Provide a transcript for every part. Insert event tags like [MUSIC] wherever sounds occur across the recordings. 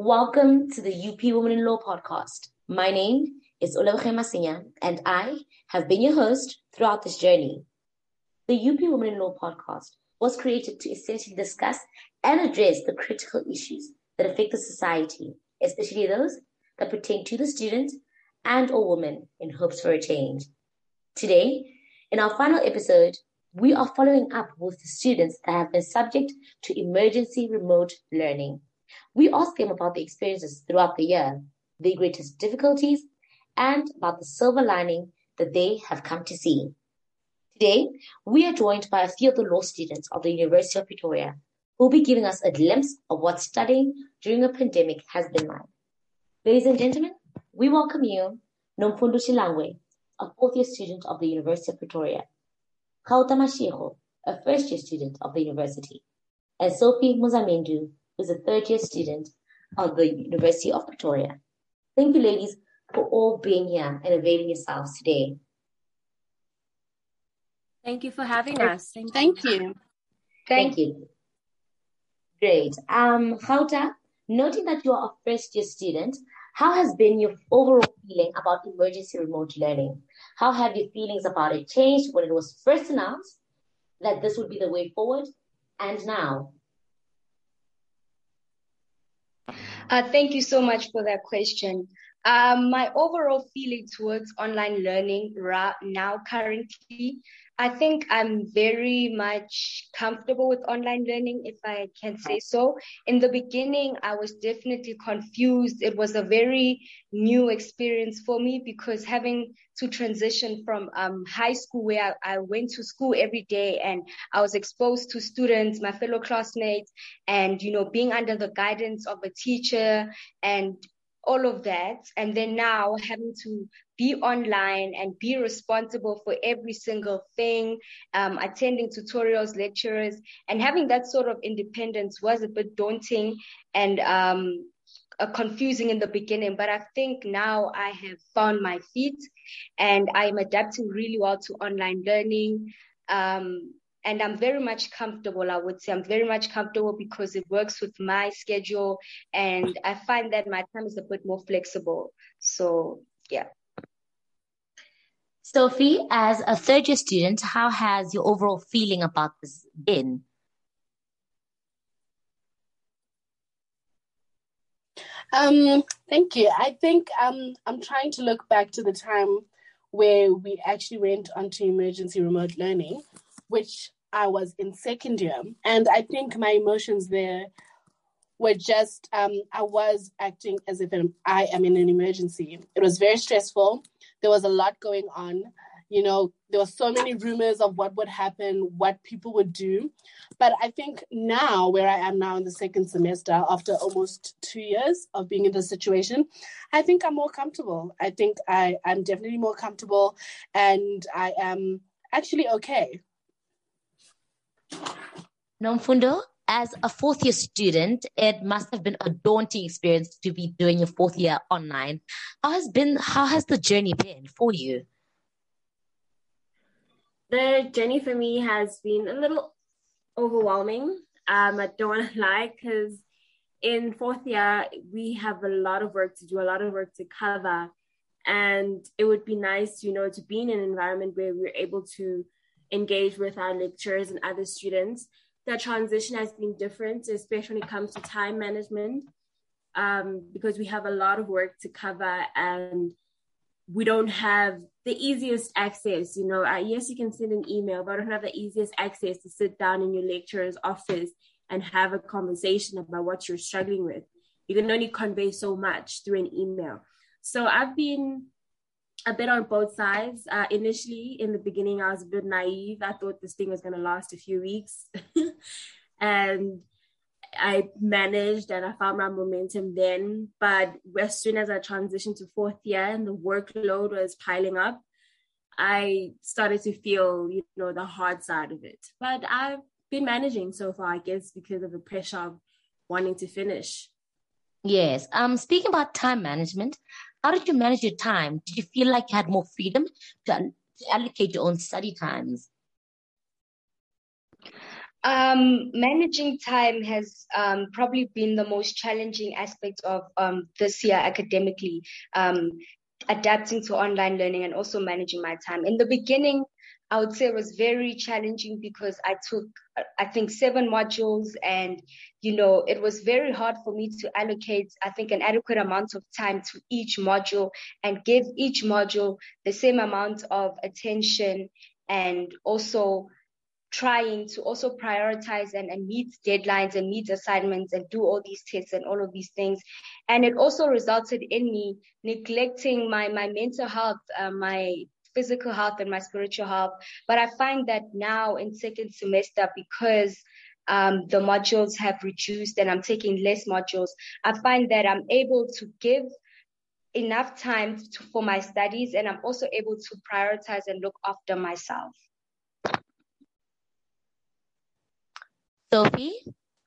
Welcome to the UP Women in Law podcast. My name is Olawuche Masinya, and I have been your host throughout this journey. The UP Women in Law podcast was created to essentially discuss and address the critical issues that affect the society, especially those that pertain to the student and or women in hopes for a change. Today, in our final episode, we are following up with the students that have been subject to emergency remote learning. We ask them about the experiences throughout the year, their greatest difficulties, and about the silver lining that they have come to see. Today, we are joined by a few of the law students of the University of Pretoria who will be giving us a glimpse of what studying during a pandemic has been like. Ladies and gentlemen, we welcome you, Nomfundo Shilangwe, a fourth year student of the University of Pretoria, Khauta Mashiro, a first year student of the university, and Sophie Muzamendu, who's a third year student of the University of Pretoria. Thank you, ladies, for all being here and availing yourselves today. Thank you for having us. Thank, Thank you. you. Thank, Thank you. Great. Um, Khauta, noting that you are a first year student, how has been your overall feeling about emergency remote learning? How have your feelings about it changed when it was first announced that this would be the way forward and now? Uh, thank you so much for that question. Um, my overall feeling towards online learning right now currently, I think I'm very much comfortable with online learning, if I can say so. In the beginning, I was definitely confused. It was a very new experience for me because having to transition from um, high school, where I, I went to school every day and I was exposed to students, my fellow classmates, and you know, being under the guidance of a teacher and all of that. And then now having to be online and be responsible for every single thing, um, attending tutorials, lectures, and having that sort of independence was a bit daunting and um, uh, confusing in the beginning. But I think now I have found my feet and I'm adapting really well to online learning. Um, and I'm very much comfortable. I would say I'm very much comfortable because it works with my schedule, and I find that my time is a bit more flexible. So yeah. Sophie, as a third year student, how has your overall feeling about this been? Um, thank you. I think um, I'm trying to look back to the time where we actually went onto emergency remote learning, which I was in second year. And I think my emotions there were just, um, I was acting as if I am in an emergency. It was very stressful. There was a lot going on. You know, there were so many rumors of what would happen, what people would do. But I think now, where I am now in the second semester, after almost two years of being in this situation, I think I'm more comfortable. I think I, I'm definitely more comfortable and I am actually okay. Nomfundo, as a fourth year student, it must have been a daunting experience to be doing your fourth year online. How has been how has the journey been for you? The journey for me has been a little overwhelming. Um, I don't want [LAUGHS] to lie because in fourth year we have a lot of work to do, a lot of work to cover, and it would be nice, you know, to be in an environment where we're able to engage with our lecturers and other students. The transition has been different, especially when it comes to time management, um, because we have a lot of work to cover and we don't have the easiest access. You know, uh, yes, you can send an email, but I don't have the easiest access to sit down in your lecturer's office and have a conversation about what you're struggling with. You can only convey so much through an email. So I've been a bit on both sides. Uh, initially, in the beginning, I was a bit naive. I thought this thing was going to last a few weeks. [LAUGHS] and I managed and I found my momentum then. But as soon as I transitioned to fourth year and the workload was piling up, I started to feel, you know, the hard side of it. But I've been managing so far, I guess, because of the pressure of wanting to finish. Yes. Um, speaking about time management, how did you manage your time? Did you feel like you had more freedom to, to allocate your own study times? Um, managing time has um, probably been the most challenging aspect of um, this year academically, um, adapting to online learning and also managing my time. In the beginning, I would say it was very challenging because I took, I think, seven modules, and you know, it was very hard for me to allocate, I think, an adequate amount of time to each module and give each module the same amount of attention and also trying to also prioritize and, and meet deadlines and meet assignments and do all these tests and all of these things. And it also resulted in me neglecting my, my mental health, uh, my physical health and my spiritual health. But I find that now in second semester, because um, the modules have reduced and I'm taking less modules, I find that I'm able to give enough time to, for my studies and I'm also able to prioritize and look after myself. Sophie,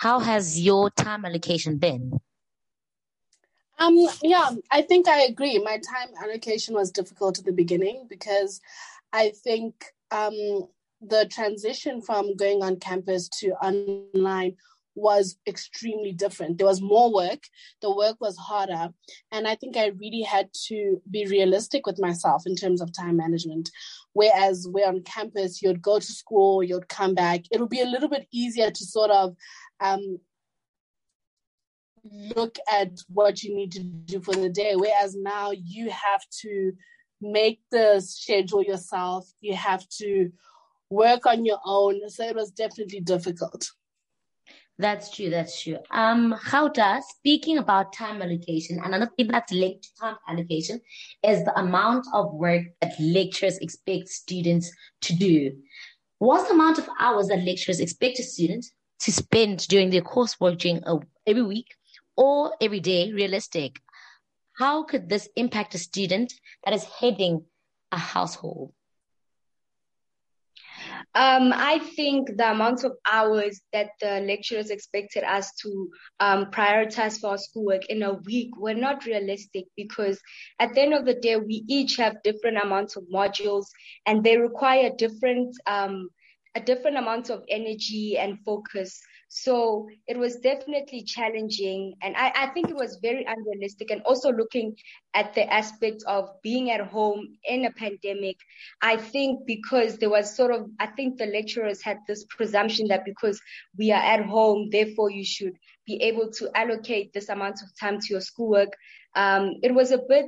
how has your time allocation been? Um, yeah, I think I agree. My time allocation was difficult at the beginning because I think um, the transition from going on campus to online was extremely different. There was more work, the work was harder. And I think I really had to be realistic with myself in terms of time management. Whereas we're on campus, you'd go to school, you'd come back. It'll be a little bit easier to sort of um, look at what you need to do for the day. Whereas now you have to make the schedule yourself, you have to work on your own. So it was definitely difficult. That's true. That's true. Um, does speaking about time allocation, another thing that's linked to time allocation is the amount of work that lecturers expect students to do. What's the amount of hours that lecturers expect a student to spend during their coursework during a, every week or every day realistic? How could this impact a student that is heading a household? Um, I think the amount of hours that the lecturers expected us to um, prioritize for our schoolwork in a week were not realistic because at the end of the day, we each have different amounts of modules and they require different um, a different amount of energy and focus. So it was definitely challenging. And I, I think it was very unrealistic. And also looking at the aspect of being at home in a pandemic, I think because there was sort of, I think the lecturers had this presumption that because we are at home, therefore you should be able to allocate this amount of time to your schoolwork. Um, it was a bit,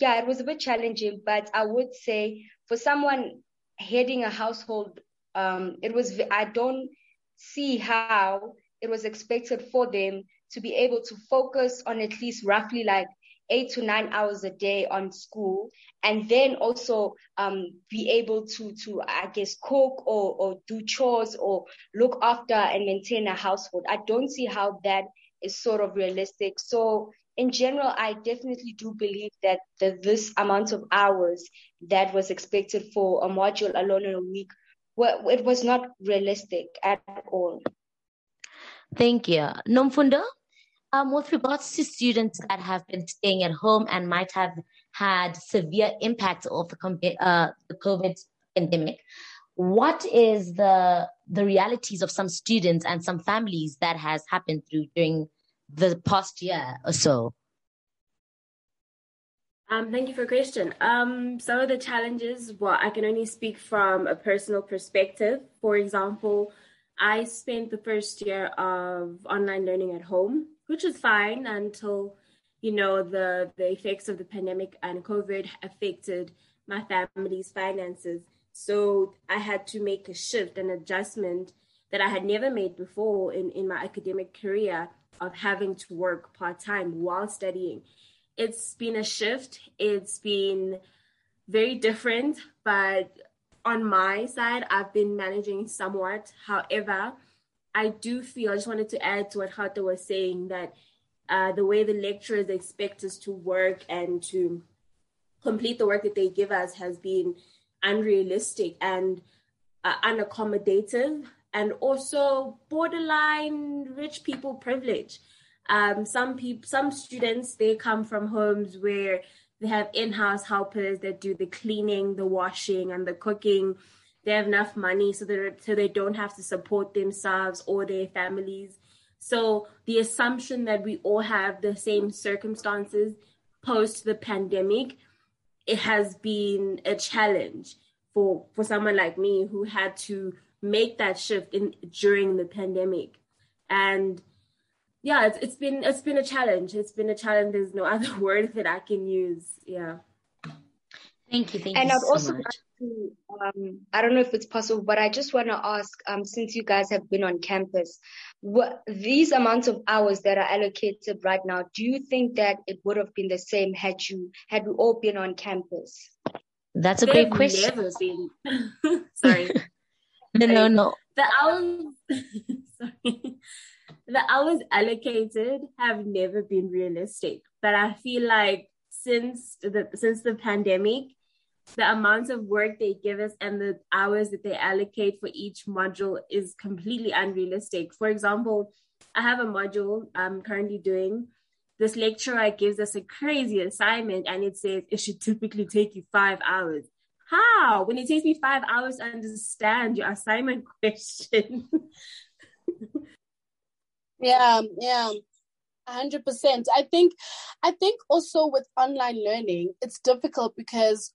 yeah, it was a bit challenging, but I would say for someone heading a household, um, it was, I don't, see how it was expected for them to be able to focus on at least roughly like eight to nine hours a day on school and then also um, be able to to i guess cook or or do chores or look after and maintain a household. I don't see how that is sort of realistic. So in general i definitely do believe that the, this amount of hours that was expected for a module alone in a week well, it was not realistic at all. Thank you. Nomfundo, um, with regards to students that have been staying at home and might have had severe impact of the, uh, the COVID pandemic, what is the the realities of some students and some families that has happened through during the past year or so? Um, thank you for the question. Um, some of the challenges, well, I can only speak from a personal perspective. For example, I spent the first year of online learning at home, which was fine until, you know, the, the effects of the pandemic and COVID affected my family's finances. So I had to make a shift, an adjustment that I had never made before in, in my academic career of having to work part time while studying it's been a shift. It's been very different, but on my side, I've been managing somewhat. However, I do feel, I just wanted to add to what Hata was saying that uh, the way the lecturers expect us to work and to complete the work that they give us has been unrealistic and uh, unaccommodative and also borderline rich people privilege. Um, some people, some students, they come from homes where they have in-house helpers that do the cleaning, the washing, and the cooking. they have enough money so that so they don't have to support themselves or their families. So the assumption that we all have the same circumstances post the pandemic, it has been a challenge for for someone like me who had to make that shift in during the pandemic. And yeah, it's, it's been it's been a challenge. It's been a challenge. There's no [LAUGHS] other word that I can use. Yeah. Thank you. Thank you. and you I'd so also much. like to, um, I don't know if it's possible, but I just want to ask, um, since you guys have been on campus, what these amounts of hours that are allocated right now, do you think that it would have been the same had you had we all been on campus? That's a They've great question. Never been. [LAUGHS] Sorry. [LAUGHS] No, no, no. The hours. sorry. The hours allocated have never been realistic, but I feel like since the since the pandemic, the amount of work they give us and the hours that they allocate for each module is completely unrealistic. For example, I have a module I'm currently doing. This lecturer gives us a crazy assignment and it says it should typically take you five hours. How? When it takes me five hours to understand your assignment [LAUGHS] question. Yeah, yeah. hundred percent. I think I think also with online learning, it's difficult because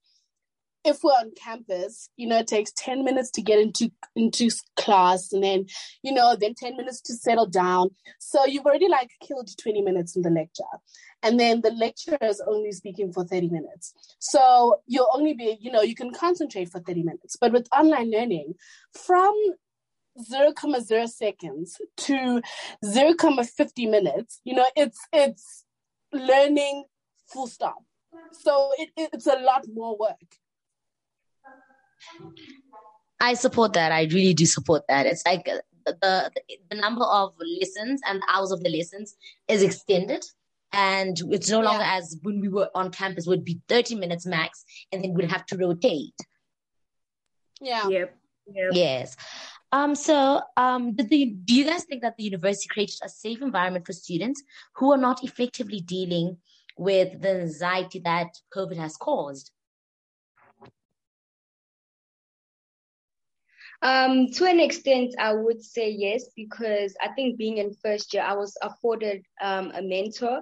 if we're on campus, you know, it takes 10 minutes to get into into class and then, you know, then 10 minutes to settle down. So you've already like killed 20 minutes in the lecture. And then the lecturer is only speaking for 30 minutes. So you'll only be, you know, you can concentrate for 30 minutes. But with online learning, from 0.0 0 seconds to 0, 0.50 minutes, you know, it's it's learning full stop. So it, it's a lot more work. I support that. I really do support that. It's like uh, the the number of lessons and the hours of the lessons is extended, and it's no longer Yeah. as when we were on campus would be thirty minutes max, and then we'd have to rotate. Yeah. yep. Yep. Yes. Um. So, um, the, do you guys think that the university created a safe environment for students who are not effectively dealing with the anxiety that COVID has caused? Um, to an extent, I would say yes, because I think being in first year, I was afforded um, a mentor,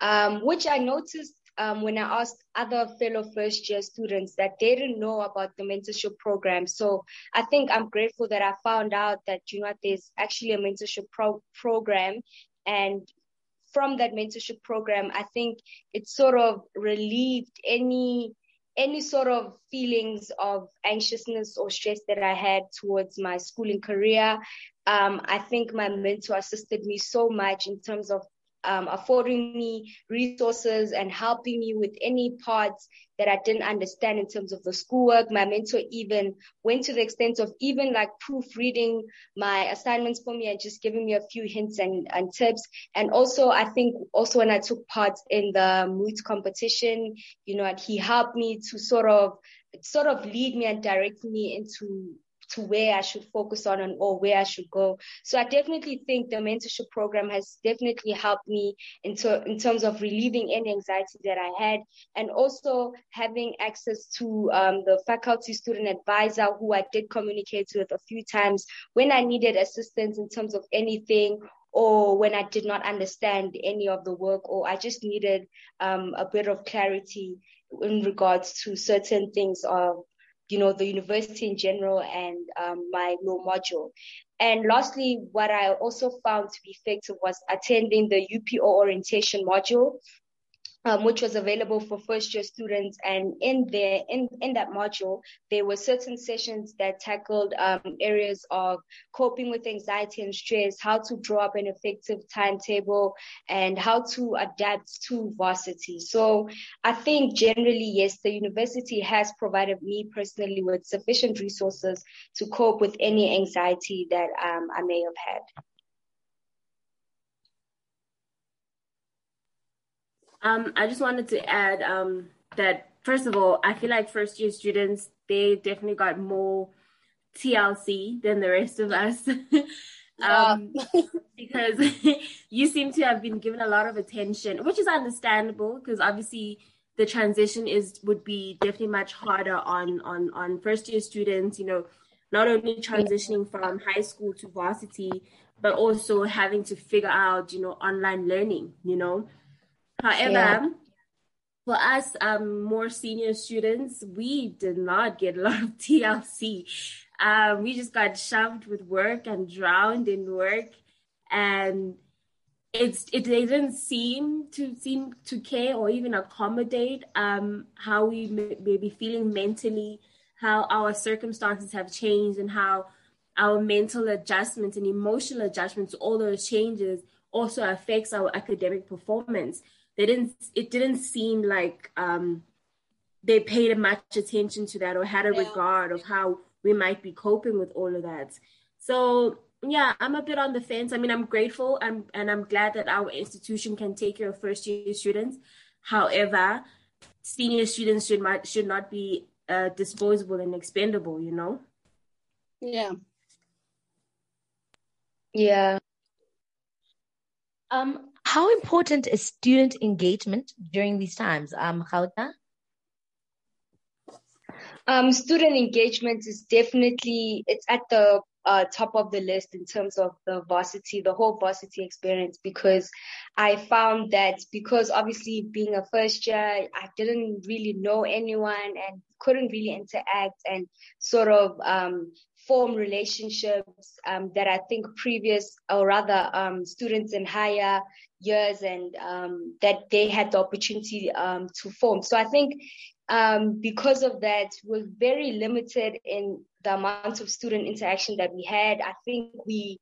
um, which I noticed um, when I asked other fellow first year students that they didn't know about the mentorship program. So I think I'm grateful that I found out that, you know, there's actually a mentorship pro- program. And from that mentorship program, I think it sort of relieved any any sort of feelings of anxiousness or stress that I had towards my schooling career. Um, I think my mentor assisted me so much in terms of um, affording me resources and helping me with any parts that I didn't understand in terms of the schoolwork. My mentor even went to the extent of even like proofreading my assignments for me and just giving me a few hints and, and tips. And also, I think also when I took part in the moot competition, you know, he helped me to sort of sort of lead me and direct me into to where I should focus on and or where I should go. So I definitely think the mentorship program has definitely helped me in, ter- in terms of relieving any anxiety that I had and also having access to um, the faculty student advisor who I did communicate with a few times when I needed assistance in terms of anything or when I did not understand any of the work or I just needed um, a bit of clarity in regards to certain things of you know, the university in general and um, my law module. And lastly, what I also found to be effective was attending the UPO orientation module, um, which was available for first year students. And in there, in, in that module, there were certain sessions that tackled um, areas of coping with anxiety and stress, how to draw up an effective timetable, and how to adapt to varsity. So I think generally, yes, the university has provided me personally with sufficient resources to cope with any anxiety that um, I may have had. Um, I just wanted to add um, that first of all, I feel like first year students they definitely got more TLC than the rest of us. [LAUGHS] um, because [LAUGHS] you seem to have been given a lot of attention, which is understandable because obviously the transition is would be definitely much harder on on on first year students. You know, not only transitioning from high school to varsity, but also having to figure out, you know, online learning, you know. However, yeah. for us, um, more senior students, we did not get a lot of [LAUGHS] TLC. Um, we just got shoved with work and drowned in work, and it's it they didn't seem to seem to care or even accommodate um, how we may, may be feeling mentally, how our circumstances have changed, and how our mental adjustments and emotional adjustments to all those changes also affects our academic performance. They didn't it didn't seem like um, they paid much attention to that or had a yeah. regard of how we might be coping with all of that. So yeah, I'm a bit on the fence. I mean, I'm grateful and, and I'm glad that our institution can take care of first year students. However, senior students should not should not be uh, disposable and expendable. You know. Yeah. Yeah. Um, how important is student engagement during these times? Um, Khauta? Um, student engagement is definitely it's at the uh, top of the list in terms of the varsity, the whole varsity experience, because I found that because obviously being a first year, I didn't really know anyone and couldn't really interact and sort of um, form relationships um, that I think previous or rather um, students in higher years and um, that they had the opportunity um, to form. So I think um, because of that, we're very limited in the amount of student interaction that we had. I think we,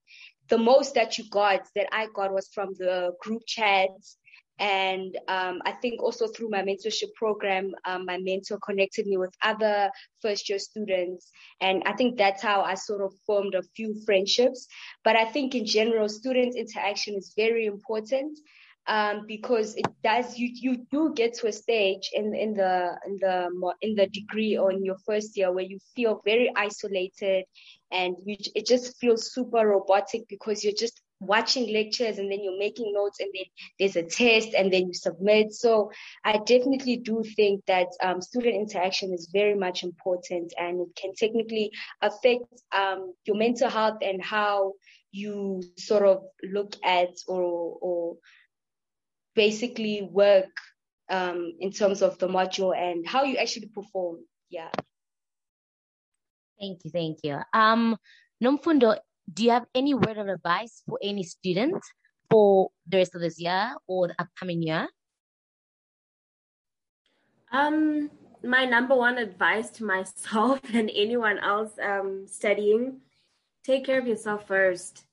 the most that you got, that I got was from the group chats. And um, I think also through my mentorship program, um, my mentor connected me with other first year students. And I think that's how I sort of formed a few friendships. But I think in general, student interaction is very important um, because it does you you do get to a stage in in the in the in the degree or in your first year where you feel very isolated and you, it just feels super robotic because you're just watching lectures and then you're making notes and then there's a test and then you submit so i definitely do think that um, student interaction is very much important and it can technically affect um, your mental health and how you sort of look at or or basically work um, in terms of the module and how you actually perform. Yeah. Thank you, thank you. Um, Nomfundo, do you have any word of advice for any student for the rest of this year or the upcoming year? Um, my number one advice to myself [LAUGHS] and anyone else um, studying: take care of yourself first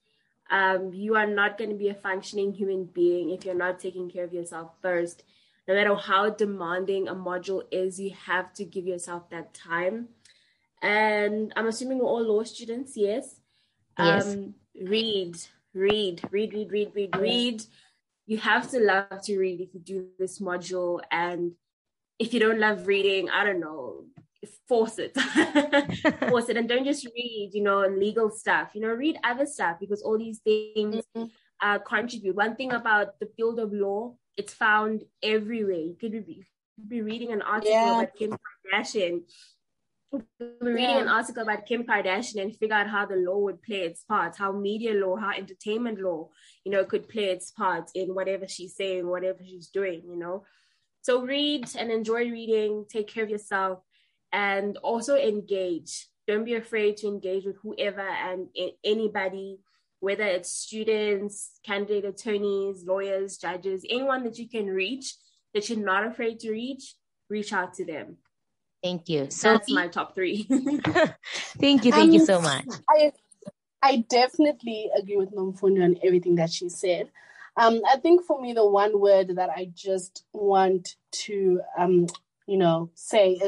um, you are not going to be a functioning human being if you're not taking care of yourself first. No matter how demanding a module is, you have to give yourself that time. And I'm assuming we're all law students, yes? Yes. Um, read, read, read, read, read, read, read. You have to love to read if you do this module. And if you don't love reading, I don't know, force it [LAUGHS] force it and don't just read you know legal stuff you know read other stuff because all these things mm-hmm. uh, contribute one thing about the field of law it's found everywhere you could be, be reading an article yeah. about kim kardashian reading yeah. an article about Kim Kardashian and figure out how the law would play its part, how media law, how entertainment law, you know, could play its part in whatever she's saying, whatever she's doing, you know. So read and enjoy reading, take care of yourself, and also engage. Don't be afraid to engage with whoever and anybody, whether it's students, candidate attorneys, lawyers, judges, anyone that you can reach that you're not afraid to reach, reach out to them. Thank you. So that's my top three. [LAUGHS] [LAUGHS] thank you. Thank um, you so much. I, I definitely agree with Nomfundo on everything that she said. Um, I think for me, the one word that I just want to, um, you know, say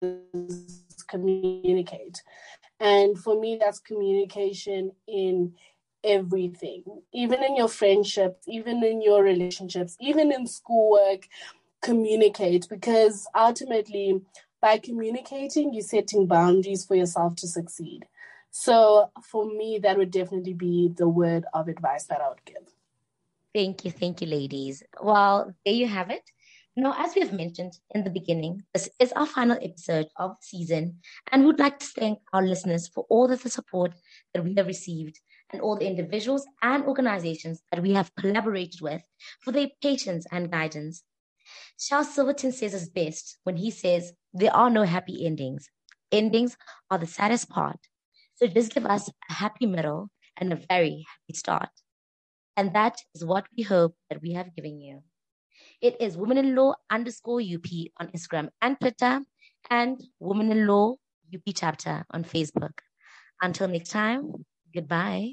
is communicate. And for me, that's communication in everything, even in your friendships, even in your relationships, even in schoolwork, communicate because ultimately, by communicating, you're setting boundaries for yourself to succeed. So for me, that would definitely be the word of advice that I would give. Thank you. Thank you, ladies. Well, there you have it. Now, as we have mentioned in the beginning, this is our final episode of season, and we'd like to thank our listeners for all of the support that we have received and all the individuals and organizations that we have collaborated with for their patience and guidance. Shel Silverstein says it best when he says, There are no happy endings. Endings are the saddest part. So just give us a happy middle and a very happy start. And that is what we hope that we have given you. It is woman in law underscore UP on Instagram and Twitter, and woman in law UP chapter on Facebook. Until next time, goodbye.